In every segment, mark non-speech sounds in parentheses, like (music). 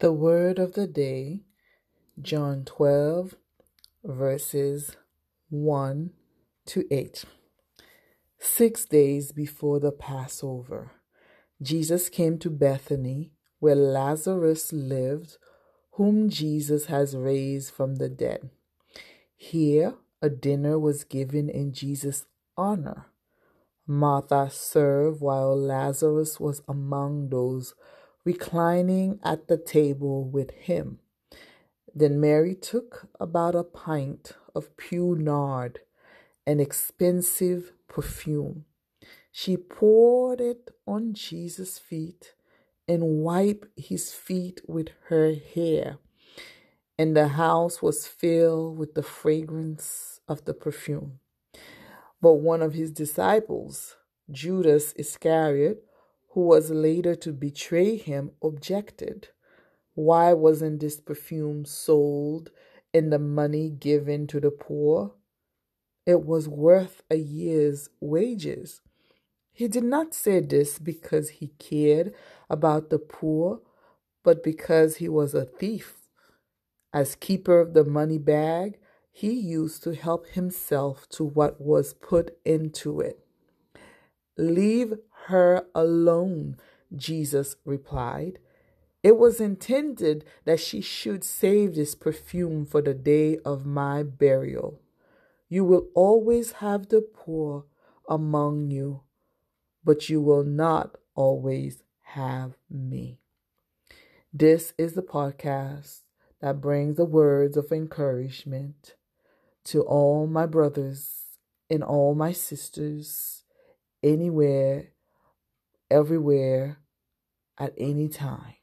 The word of the day, John 12, verses 1 to 8. Six days before the Passover, Jesus came to Bethany, where Lazarus lived, whom Jesus has raised from the dead. Here, a dinner was given in Jesus' honor. Martha served while Lazarus was among those reclining at the table with him. Then Mary took about a pint of pure nard, an expensive perfume. She poured it on Jesus' feet and wiped his feet with her hair. And the house was filled with the fragrance of the perfume. But one of his disciples, Judas Iscariot, who was later to betray him, objected. Why wasn't this perfume sold and the money given to the poor? It was worth a year's wages. He did not say this because he cared about the poor, but because he was a thief. As keeper of the money bag, he used to help himself to what was put into it. Leave her alone, Jesus replied. It was intended that she should save this perfume for the day of my burial. You will always have the poor among you, but you will not always have me. This is the podcast that brings the words of encouragement to all my brothers and all my sisters anywhere, everywhere, at any time.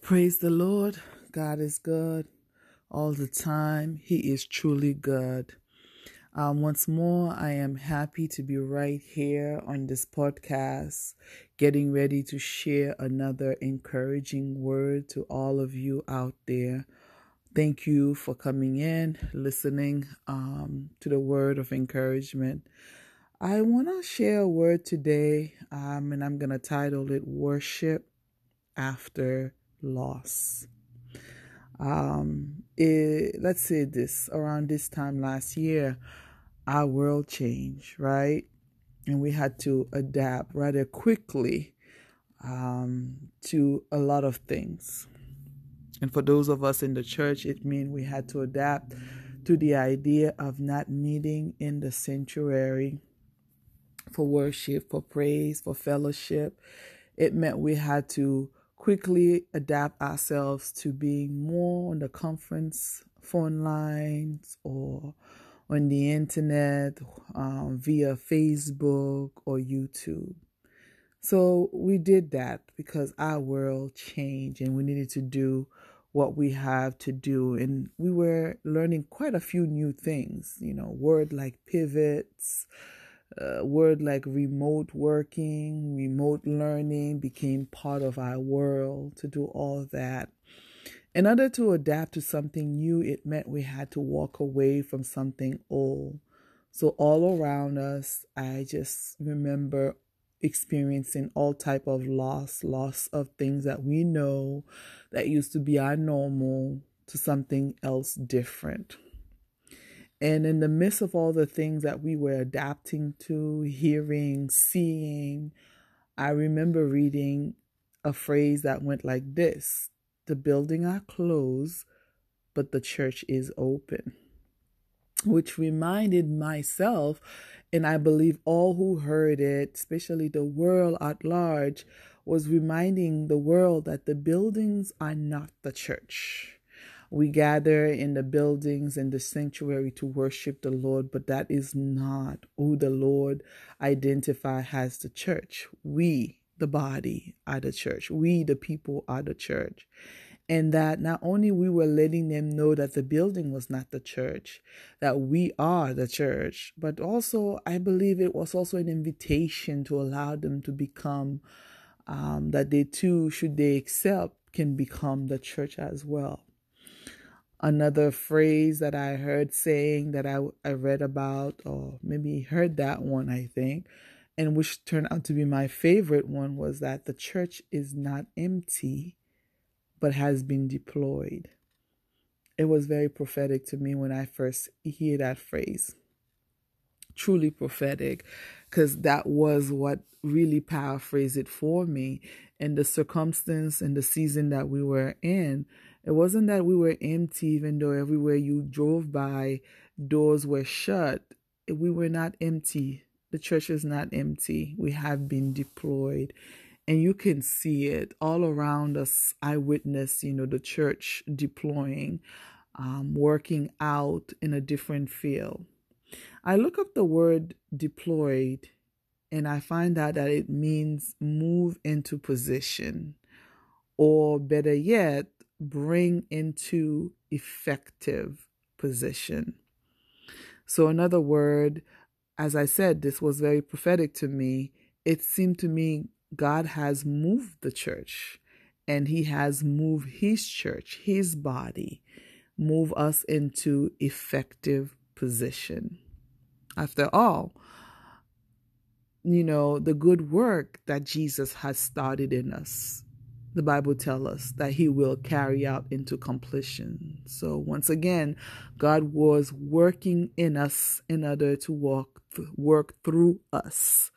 Praise the Lord. God is good all the time. He is truly good. Um, once more, I am happy to be right here on this podcast, getting ready to share another encouraging word to all of you out there. Thank you for coming in, listening um, to the word of encouragement. I want to share a word today, um, and I'm going to title it Worship After Loss. Um, it, let's say this around this time last year, our world changed, right? And we had to adapt rather quickly um, to a lot of things. And for those of us in the church, it means we had to adapt to the idea of not meeting in the sanctuary for worship, for praise, for fellowship. It meant we had to quickly adapt ourselves to being more on the conference phone lines or on the internet um, via Facebook or YouTube. So we did that because our world changed and we needed to do what we have to do. And we were learning quite a few new things, you know, word like pivots, uh, word like remote working, remote learning became part of our world to do all that. In order to adapt to something new, it meant we had to walk away from something old. So all around us, I just remember experiencing all type of loss, loss of things that we know that used to be our normal to something else different. And in the midst of all the things that we were adapting to, hearing, seeing, I remember reading a phrase that went like this the building are closed, but the church is open. Which reminded myself, and I believe all who heard it, especially the world at large, was reminding the world that the buildings are not the church. We gather in the buildings in the sanctuary to worship the Lord, but that is not who the Lord identify as the church. We, the body are the church. We, the people, are the church. And that not only we were letting them know that the building was not the church, that we are the church, but also I believe it was also an invitation to allow them to become, um, that they too, should they accept, can become the church as well. Another phrase that I heard saying that I, I read about, or maybe heard that one, I think, and which turned out to be my favorite one was that the church is not empty, but has been deployed. It was very prophetic to me when I first hear that phrase. Truly prophetic, because that was what really paraphrased it for me. And the circumstance and the season that we were in, it wasn't that we were empty, even though everywhere you drove by, doors were shut. We were not empty. The church is not empty. We have been deployed. And you can see it all around us. I witness, you know, the church deploying, um, working out in a different field. I look up the word deployed and I find out that it means move into position, or better yet, bring into effective position. So, another word, as I said, this was very prophetic to me. It seemed to me God has moved the church and He has moved His church, His body, move us into effective position. After all, you know, the good work that Jesus has started in us the Bible tells us that he will carry out into completion. So once again, God was working in us in order to walk work through us.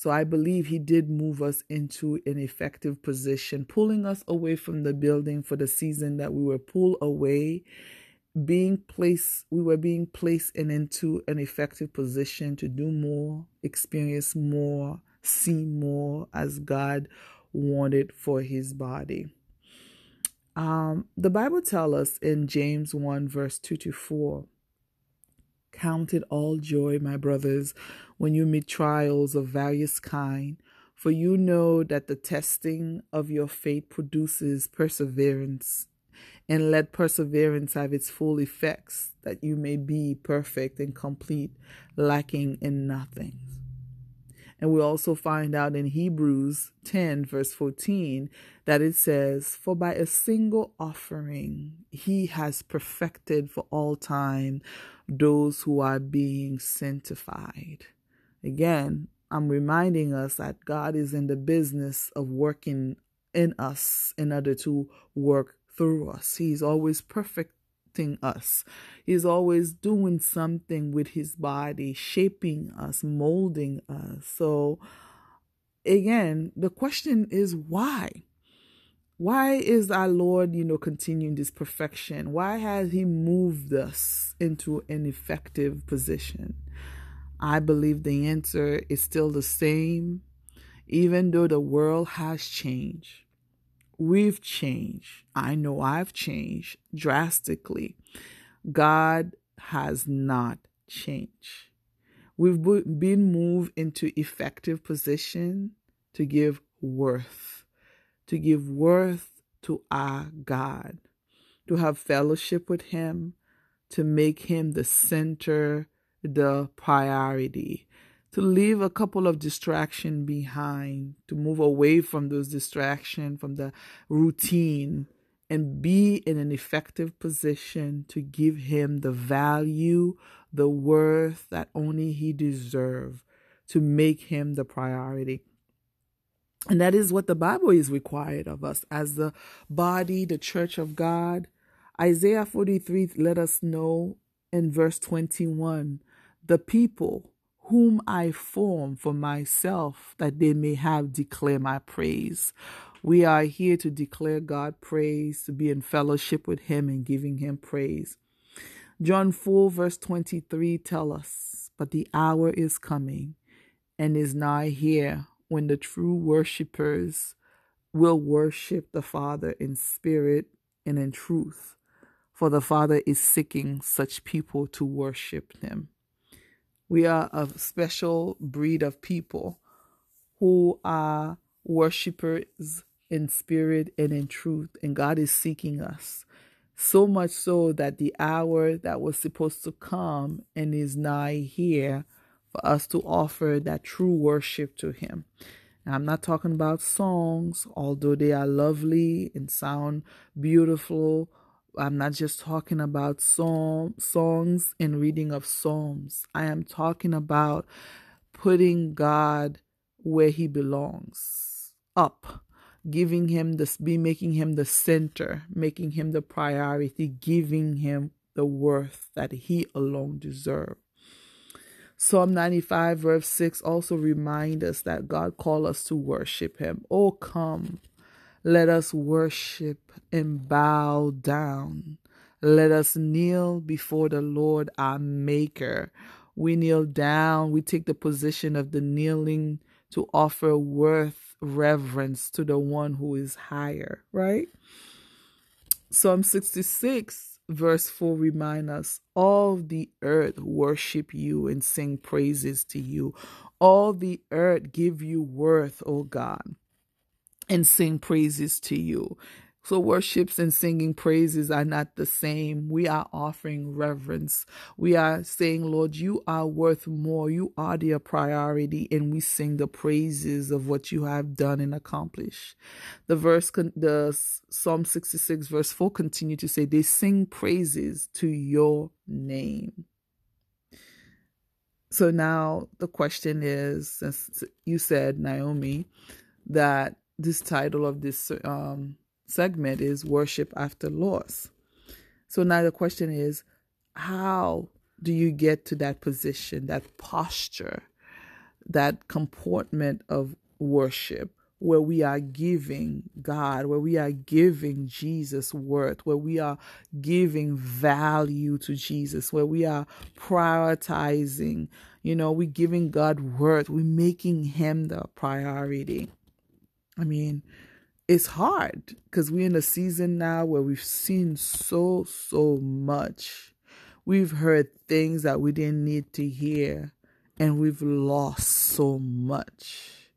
So I believe he did move us into an effective position, pulling us away from the building for the season that we were pulled away, being placed we were being placed in into an effective position to do more, experience more, see more as God wanted for his body. Um, the Bible tells us in James 1, verse 2 to 4 Count it all joy, my brothers, when you meet trials of various kind, for you know that the testing of your faith produces perseverance. And let perseverance have its full effects, that you may be perfect and complete, lacking in nothing. And we also find out in Hebrews 10, verse 14, that it says, For by a single offering he has perfected for all time those who are being sanctified. Again, I'm reminding us that God is in the business of working in us in order to work through us. He's always perfect us. He's always doing something with his body, shaping us, molding us. So, again, the question is why? Why is our Lord, you know, continuing this perfection? Why has He moved us into an effective position? I believe the answer is still the same, even though the world has changed. We've changed. I know I've changed drastically. God has not changed. We've been moved into effective position to give worth, to give worth to our God, to have fellowship with Him, to make Him the center, the priority, to leave a couple of distraction behind, to move away from those distraction, from the routine, and be in an effective position to give him the value, the worth that only he deserves, to make him the priority. And that is what the Bible is required of us as the body, the church of God. Isaiah 43 let us know in verse 21 the people whom I form for myself, that they may have declare my praise. We are here to declare God praise, to be in fellowship with Him and giving Him praise. John 4, verse 23 tell us, But the hour is coming and is nigh here when the true worshippers will worship the Father in spirit and in truth, for the Father is seeking such people to worship Him. We are a special breed of people who are worshippers in spirit and in truth, and God is seeking us. So much so that the hour that was supposed to come and is nigh here for us to offer that true worship to Him. Now, I'm not talking about songs, although they are lovely and sound beautiful, I'm not just talking about psalm, songs and reading of psalms. I am talking about putting God where he belongs, up, giving him this, be making him the center, making him the priority, giving him the worth that he alone deserves. Psalm 95, verse 6 also remind us that God called us to worship him. Oh, come, let us worship and bow down. Let us kneel before the Lord our Maker. We kneel down, we take the position of the kneeling to offer worth, reverence to the one who is higher, right? Psalm 66 verse 4 remind us all the earth worship you and sing praises to you all the earth give you worth o god and sing praises to you so, worships and singing praises are not the same. We are offering reverence. We are saying, Lord, you are worth more. You are the priority, and we sing the praises of what you have done and accomplished. The verse, the Psalm 66, verse 4 continue to say, They sing praises to your name. So now the question is, since you said, Naomi, that this title of this um, segment is worship after loss. So now the question is how do you get to that position, that posture, that comportment of worship where we are giving God, where we are giving Jesus worth, where we are giving value to Jesus, where we are prioritizing, you know, we're giving God worth, we're making Him the priority. I mean, it's hard because we're in a season now where we've seen so, so much. We've heard things that we didn't need to hear, and we've lost so much.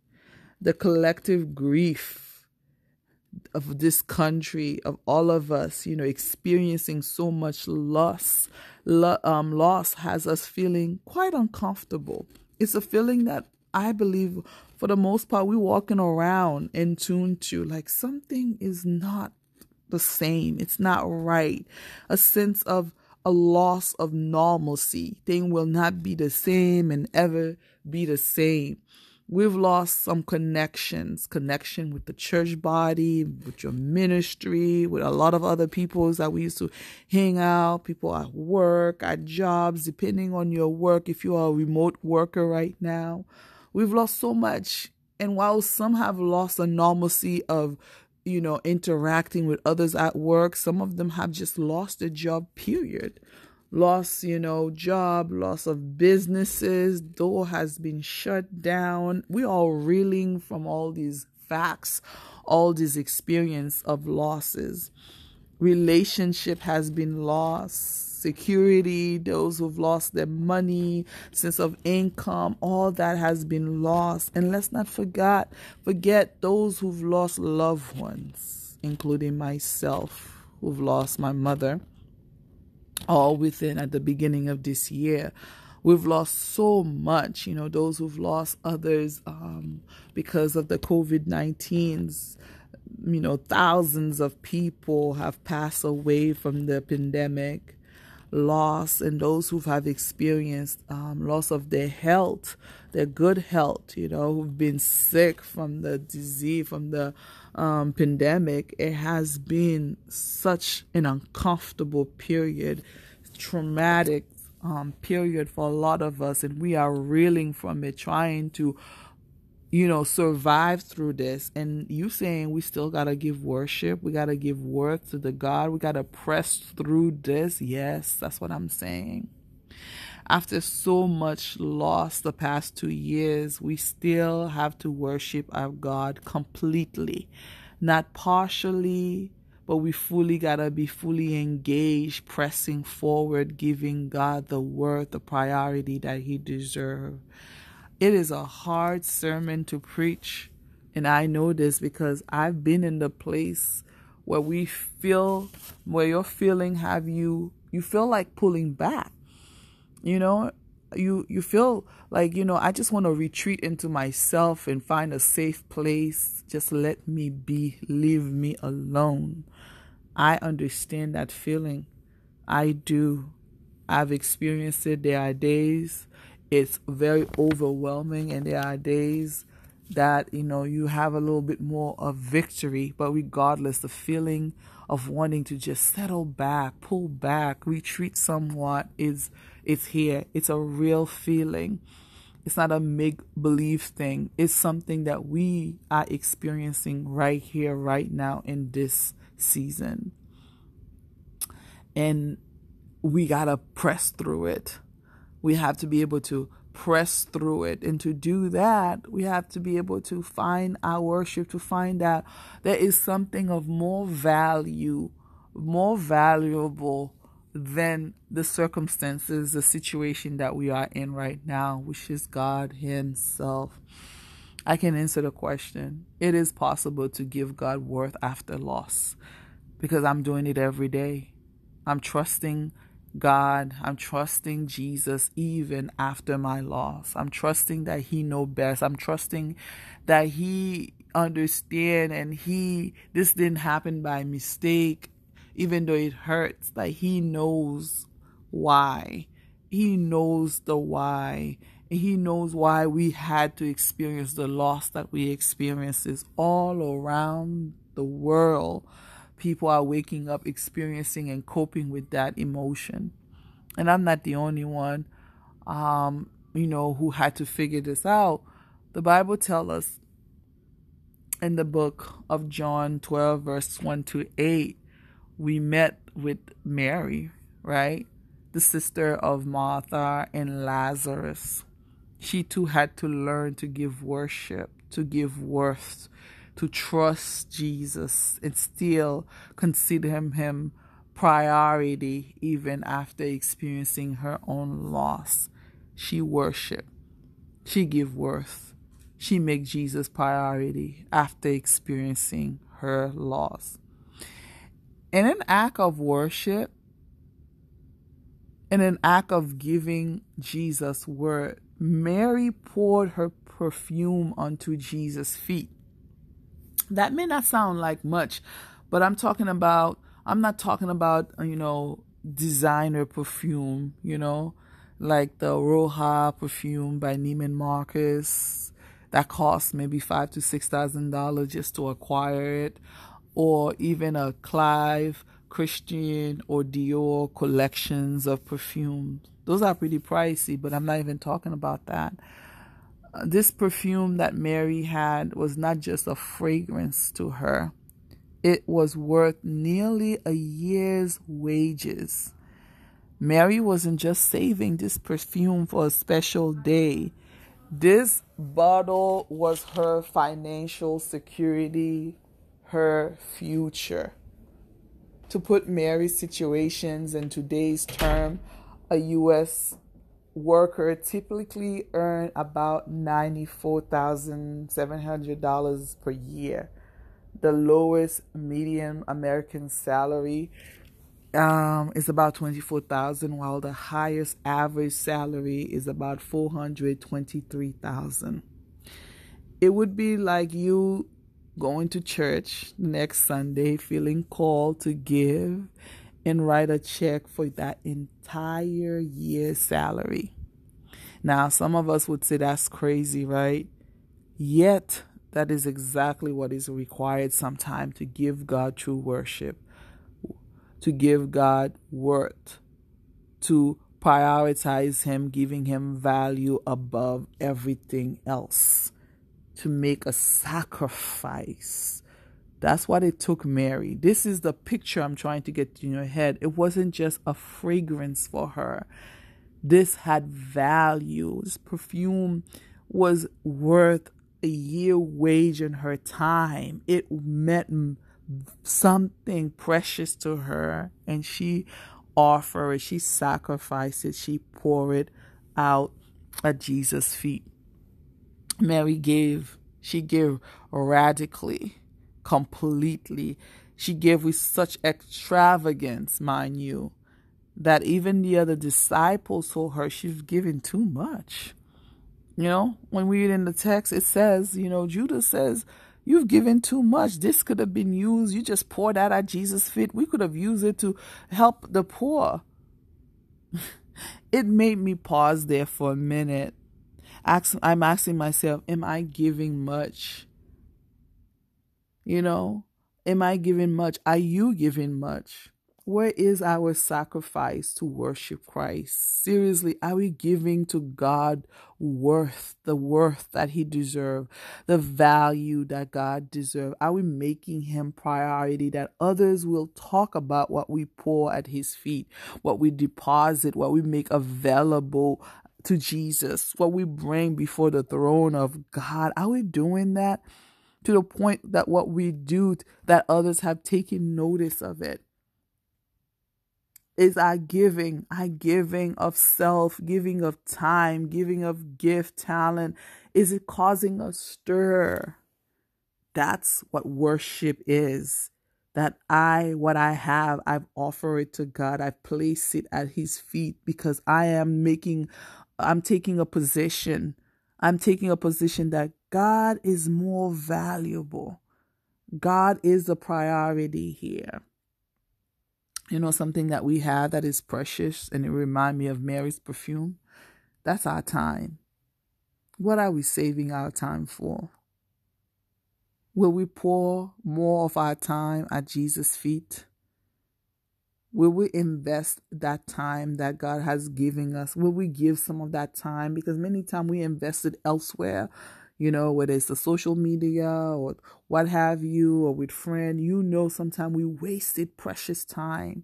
The collective grief of this country, of all of us, you know, experiencing so much loss, lo- um, loss has us feeling quite uncomfortable. It's a feeling that I believe for the most part, we're walking around in tune to like something is not the same. It's not right. A sense of a loss of normalcy. Thing will not be the same and ever be the same. We've lost some connections, connection with the church body, with your ministry, with a lot of other people that we used to hang out, people at work, at jobs, depending on your work. If you are a remote worker right now, We've lost so much. And while some have lost the normalcy of, you know, interacting with others at work, some of them have just lost their job, period. Loss, you know, job, loss of businesses, door has been shut down. We are reeling from all these facts, all this experience of losses. Relationship has been lost security, those who've lost their money, sense of income, all that has been lost. And let's not forget forget those who've lost loved ones, including myself, who've lost my mother, all within at the beginning of this year. We've lost so much, you know, those who've lost others um, because of the COVID 19s you know, thousands of people have passed away from the pandemic loss and those who have experienced um, loss of their health, their good health, you know, who've been sick from the disease, from the um, pandemic, it has been such an uncomfortable period, traumatic um, period for a lot of us, and we are reeling from it, trying to you know, survive through this. And you saying we still got to give worship, we got to give worth to the God, we got to press through this. Yes, that's what I'm saying. After so much loss the past two years, we still have to worship our God completely, not partially, but we fully got to be fully engaged, pressing forward, giving God the worth, the priority that He deserves. It is a hard sermon to preach. And I know this because I've been in the place where we feel, where you're feeling have you, you feel like pulling back. You know, you you feel like you know i just want to retreat into myself and find a safe place just let me be leave me alone I understand that feeling. I do. I've experienced it. There are days it's very overwhelming, and there are days that you know you have a little bit more of victory. But regardless, the feeling of wanting to just settle back, pull back, retreat somewhat is it's here. It's a real feeling. It's not a make believe thing. It's something that we are experiencing right here, right now in this season. And we got to press through it. We have to be able to press through it. And to do that, we have to be able to find our worship, to find out there is something of more value, more valuable than the circumstances, the situation that we are in right now, which is God Himself. I can answer the question. It is possible to give God worth after loss because I'm doing it every day. I'm trusting God, I'm trusting Jesus even after my loss. I'm trusting that He know best. I'm trusting that He understand and He this didn't happen by mistake, even though it hurts. That He knows why. He knows the why. He knows why we had to experience the loss that we experienced is all around the world people are waking up experiencing and coping with that emotion. And I'm not the only one, um, you know, who had to figure this out. The Bible tells us in the book of John 12, verse 1 to 8, we met with Mary, right? The sister of Martha and Lazarus. She too had to learn to give worship, to give worth to trust Jesus and still consider him, him priority even after experiencing her own loss. She worship. She give worth. She make Jesus priority after experiencing her loss. In an act of worship, in an act of giving Jesus word, Mary poured her perfume onto Jesus' feet. That may not sound like much, but I'm talking about, I'm not talking about, uh, you know, designer perfume, you know, like the Roja perfume by Neiman Marcus that costs maybe five to six thousand dollars just to acquire it, or even a Clive Christian or Dior collections of perfumes. Those are pretty pricey, but I'm not even talking about that this perfume that Mary had was not just a fragrance to her, it was worth nearly a year's wages. Mary wasn't just saving this perfume for a special day. This bottle was her financial security, her future. To put Mary's situations in today's term, a U.S worker typically earn about $94,700 per year. The lowest median American salary um, is about 24,000 while the highest average salary is about 423,000. It would be like you going to church next Sunday feeling called to give and write a check for that entire year's salary. Now, some of us would say that's crazy, right? Yet, that is exactly what is required sometimes to give God true worship, to give God worth, to prioritize Him, giving Him value above everything else, to make a sacrifice that's what it took Mary. This is the picture I'm trying to get in your head. It wasn't just a fragrance for her. This had value. This perfume was worth a year wage in her time. It meant something precious to her and she offered it, she sacrificed it, she poured it out at Jesus' feet. Mary gave, she gave radically completely. She gave with such extravagance, mind you, that even the other disciples told her she's giving too much. You know, when we read in the text, it says, you know, Judas says, You've given too much. This could have been used. You just poured that at Jesus' feet. We could have used it to help the poor. (laughs) it made me pause there for a minute. I'm asking myself, am I giving much? You know, am I giving much? Are you giving much? Where is our sacrifice to worship Christ? Seriously, are we giving to God worth, the worth that He deserves, the value that God deserves? Are we making Him priority that others will talk about what we pour at His feet, what we deposit, what we make available to Jesus, what we bring before the throne of God? Are we doing that to the point that what we do, that others have taken notice of it? is our giving, our giving of self, giving of time, giving of gift, talent. Is it causing a stir? That's what worship is. That I, what I have, I've offered it to God. I've placed it at His feet because I am making, I'm taking a position. I'm taking a position that God is more valuable. God is the priority here you know, something that we have that is precious and it remind me of Mary's perfume. That's our time. What are we saving our time for? Will we pour more of our time at Jesus' feet? Will we invest that time that God has given us? Will we give some of that time? Because many times we invest it elsewhere you know, whether it's the social media or what have you, or with friend, you know, sometimes we wasted precious time.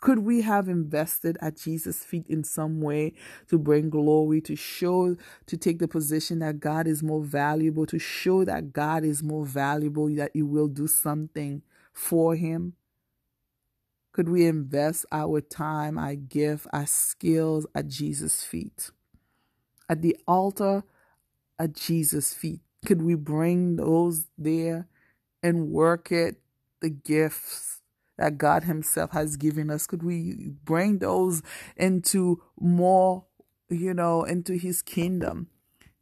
Could we have invested at Jesus' feet in some way to bring glory, to show, to take the position that God is more valuable, to show that God is more valuable, that you will do something for Him? Could we invest our time, our gift, our skills at Jesus' feet? At the altar at Jesus' feet? Could we bring those there and work it, the gifts that God Himself has given us? Could we bring those into more, you know, into His kingdom?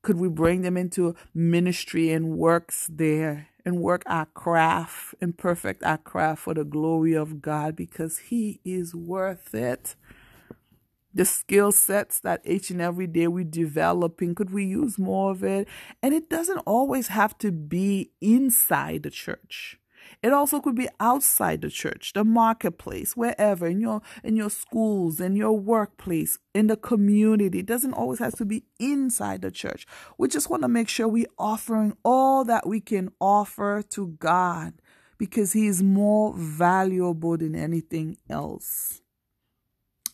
Could we bring them into ministry and works there and work our craft and perfect our craft for the glory of God? Because He is worth it? the skill sets that each and every day we're developing could we use more of it? And it doesn't always have to be inside the church it also could be outside the church the marketplace wherever in your in your schools in your workplace in the community. It doesn't always have to be inside the church. We just want to make sure we're offering all that we can offer to god because he is more valuable than anything else.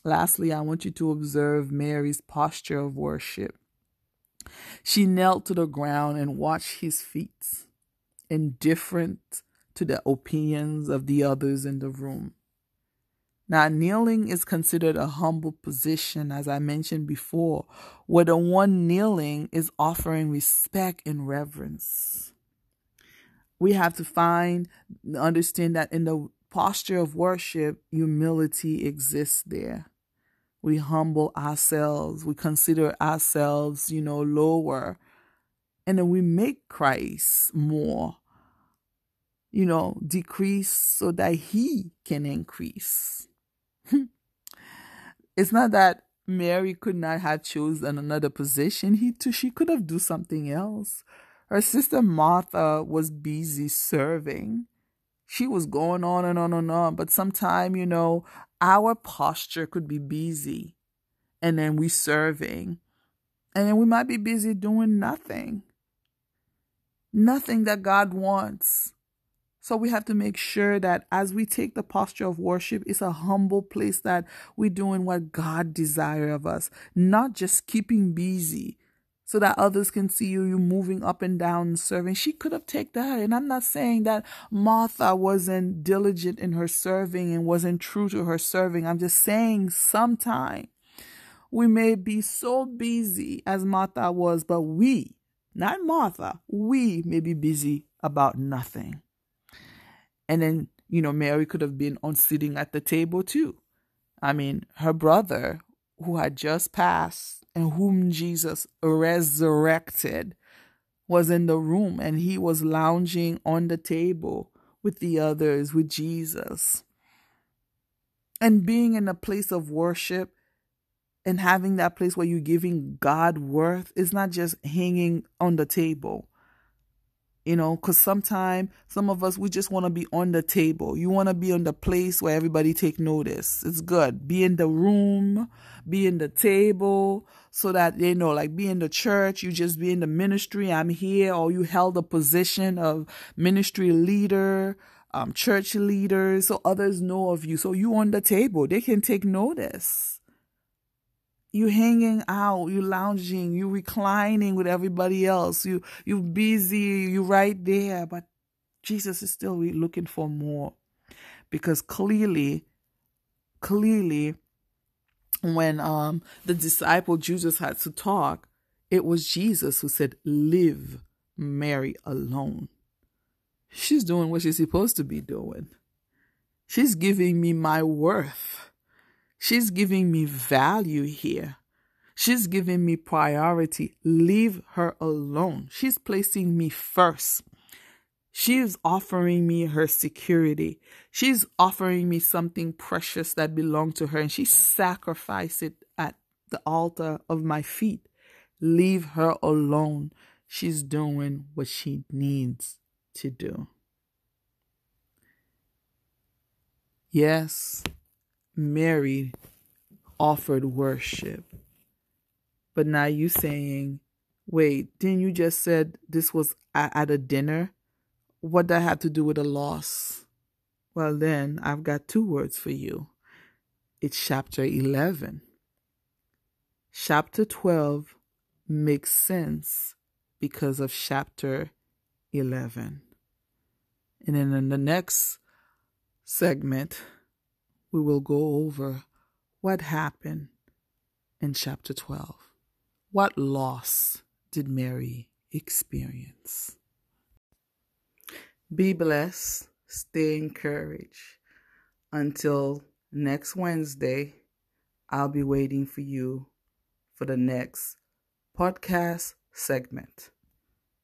Lastly, I want you to observe Mary's posture of worship. She knelt to the ground and watched his feet, indifferent to the opinions of the others in the room. Now, kneeling is considered a humble position, as I mentioned before, where the one kneeling is offering respect and reverence. We have to find, understand that in the posture of worship, humility exists there we humble ourselves, we consider ourselves, you know, lower, and then we make Christ more, you know, decrease so that he can increase. Hmm. it's not that Mary could not have chosen another position. He too, she could have do something else. Her sister Martha was busy serving. She was going on and on and on. But sometime, you know, our posture could be busy and then we serving and then we might be busy doing nothing nothing that god wants so we have to make sure that as we take the posture of worship it's a humble place that we're doing what god desire of us not just keeping busy so that others can see you you moving up and down and serving. She could have taken that. And I'm not saying that Martha wasn't diligent in her serving and wasn't true to her serving. I'm just saying sometime we may be so busy as Martha was, but we, not Martha, we may be busy about nothing. And then, you know, Mary could have been on sitting at the table too. I mean, her brother who had just passed and whom Jesus resurrected was in the room and he was lounging on the table with the others, with Jesus. And being in a place of worship and having that place where you're giving God worth is not just hanging on the table you know because sometimes some of us we just want to be on the table. You want to be on the place where everybody take notice. It's good. Be in the room be in the table so that they know like be in the church you just be in the ministry i'm here or you held a position of ministry leader um, church leader so others know of you. So you on the table. They can take notice you hanging out, you lounging, you reclining with everybody else, you you busy, you right there, but Jesus is still looking for more. Because clearly, clearly, when um the disciple Jesus had to talk, it was Jesus who said, Leave Mary alone. She's doing what she's supposed to be doing. She's giving me my worth. She's giving me value here. She's giving me priority. Leave her alone. She's placing me first. She's offering me her security. She's offering me something precious that belonged to her, and she sacrificed it at the altar of my feet. Leave her alone. She's doing what she needs to do. Yes, Mary offered worship. But now you saying, wait, didn't you just said this was at a dinner? What that have to do with a loss? Well, then I've got two words for you. It's chapter 11. Chapter 12 makes sense because of chapter 11. And then in the next segment, we will go over what happened in chapter 12. What loss did Mary experience? Be blessed, stay encouraged. Until next Wednesday, I'll be waiting for you for the next podcast segment.